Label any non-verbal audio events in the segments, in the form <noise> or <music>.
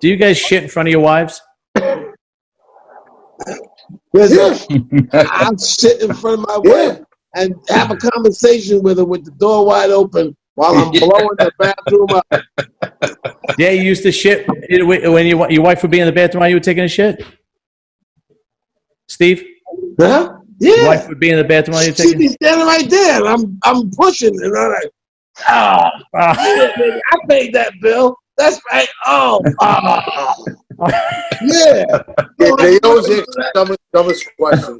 Do you guys shit in front of your wives? Listen, I'll sit in front of my wife and have a conversation with her with the door wide open while I'm blowing the bathroom up. Yeah, you used to shit when your your wife would be in the bathroom while you were taking a shit. Steve, Huh? your Yeah. wife would be in the bathroom while you were She'd be standing right there, and I'm I'm pushing, and I'm like, oh, Ah. I paid that bill. That's right. Oh, <laughs> oh. yeah. Yeah, they always ask dumbest, dumbest questions.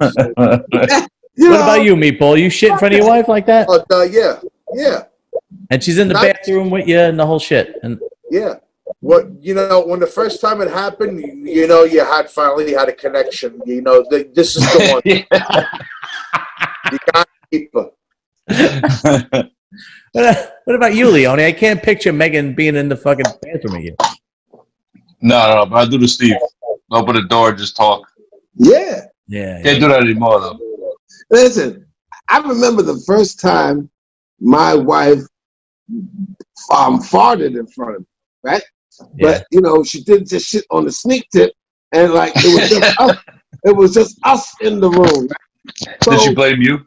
You <laughs> What know, about you, Meatball? You shit in front of your wife like that? But uh, yeah, yeah, And she's in the Not- bathroom with you and the whole shit. And yeah. What you know, when the first time it happened, you, you know, you had finally had a connection. You know, th- this is the <laughs> one. You got to keep her. What <laughs> what about you, Leone? I can't picture Megan being in the fucking bathroom with you. No, no, no, but I do the Steve. Open the door, just talk. yeah. Yeah. Can't do that anymore though. Listen, I remember the first time my wife um, farted in front of me, right? Yeah. But you know, she did just shit on the sneak tip, and like it was just us. <laughs> It was just us in the room. Right? So Did she blame you?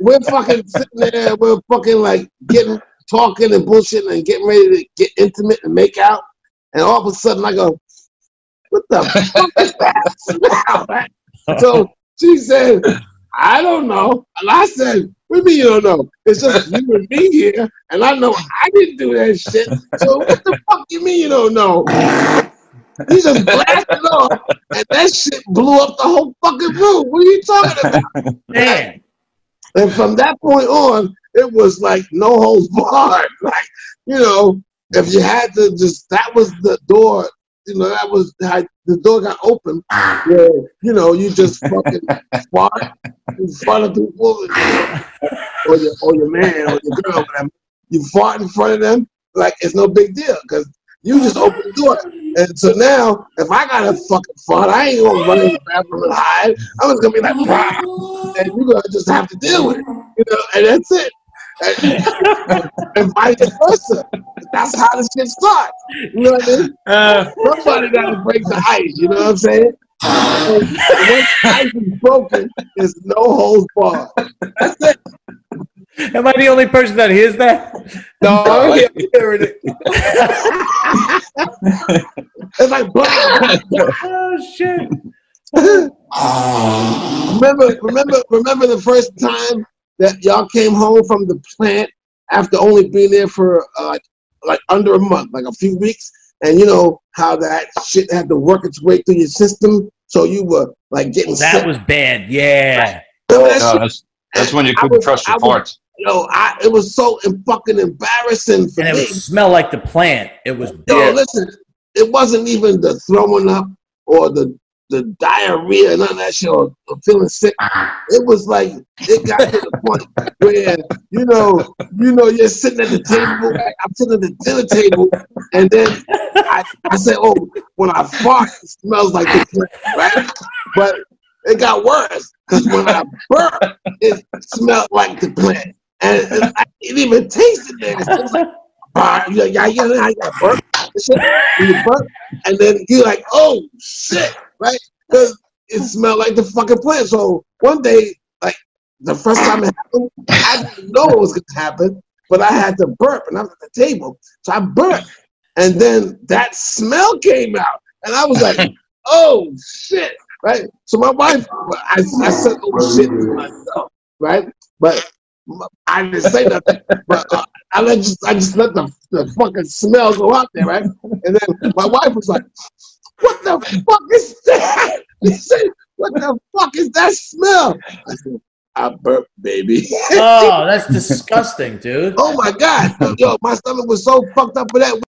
we're fucking sitting there, we're fucking like getting talking and bullshitting and getting ready to get intimate and make out, and all of a sudden I go, "What the fuck is that smell?" So she said, I don't know. And I said, What do you mean you don't know? It's just you and me here, and I know I didn't do that shit. So what the fuck you mean you don't know? You just blasted off, and that shit blew up the whole fucking room. What are you talking about? Man. And from that point on, it was like no holds barred. <laughs> Like, you know, if you had to just, that was the door, you know, that was how the door got open where, you know, you just fucking <laughs> fart in front of people or your, or your man or your girl, whatever. You fart in front of them, like it's no big deal because you just open the door. And so now, if I got a fucking fart, I ain't gonna run in the bathroom and hide. I'm just gonna be like, "Bah," and you're gonna just have to deal with it, you know, and that's it. And, <laughs> and vice versa. That's how this shit starts. You know what I mean? Uh, Somebody gotta break the ice, you know what I'm saying? And once ice is broken, there's no holds barred. That's it. am I the only person that hears that? No, <laughs> <laughs> I'm here- hearing it. It's like blah. <laughs> Oh shit. remember, remember, remember the first time that y'all came home from the plant after only being there for uh, like like under a month, like a few weeks, and you know how that shit had to work its way through your system, so you were like getting. That sick. was bad. Yeah. Remember that No, that's that's when you couldn't was- trust your I was- farts. Yo, I, it was so fucking embarrassing for And it me. would smell like the plant. It was Yo, bad. listen, it wasn't even the throwing up or the the diarrhea, none of that shit, or, or feeling sick. It was like it got to the point <laughs> where you know, you know, you're sitting at the table. I'm sitting at the dinner table, and then I, I say, "Oh, when I fart, it smells like the plant, right?" But it got worse because when I burp, it smelled like the plant, and, and I, it even nasty. It was like, ah, yeah, yeah, yeah, yeah, yeah, burp. and. You and then you're like, "Oh shit!" Right? Because it smelled like the fucking plant. So one day, like the first time it happened, I didn't know it was going to happen, but I had to burp, and I was at the table, so I burped, and then that smell came out, and I was like, "Oh shit!" Right? So my wife, I, I said, "Oh shit" to myself, right? But I didn't say nothing, but uh, I let just I just let the, the fucking smell go out there, right? And then my wife was like, "What the fuck is that?" <laughs> She said, "What the fuck is that smell?" I said, "I burped, baby." Oh, that's disgusting, dude. <laughs> oh my god, yo, my stomach was so fucked up for that.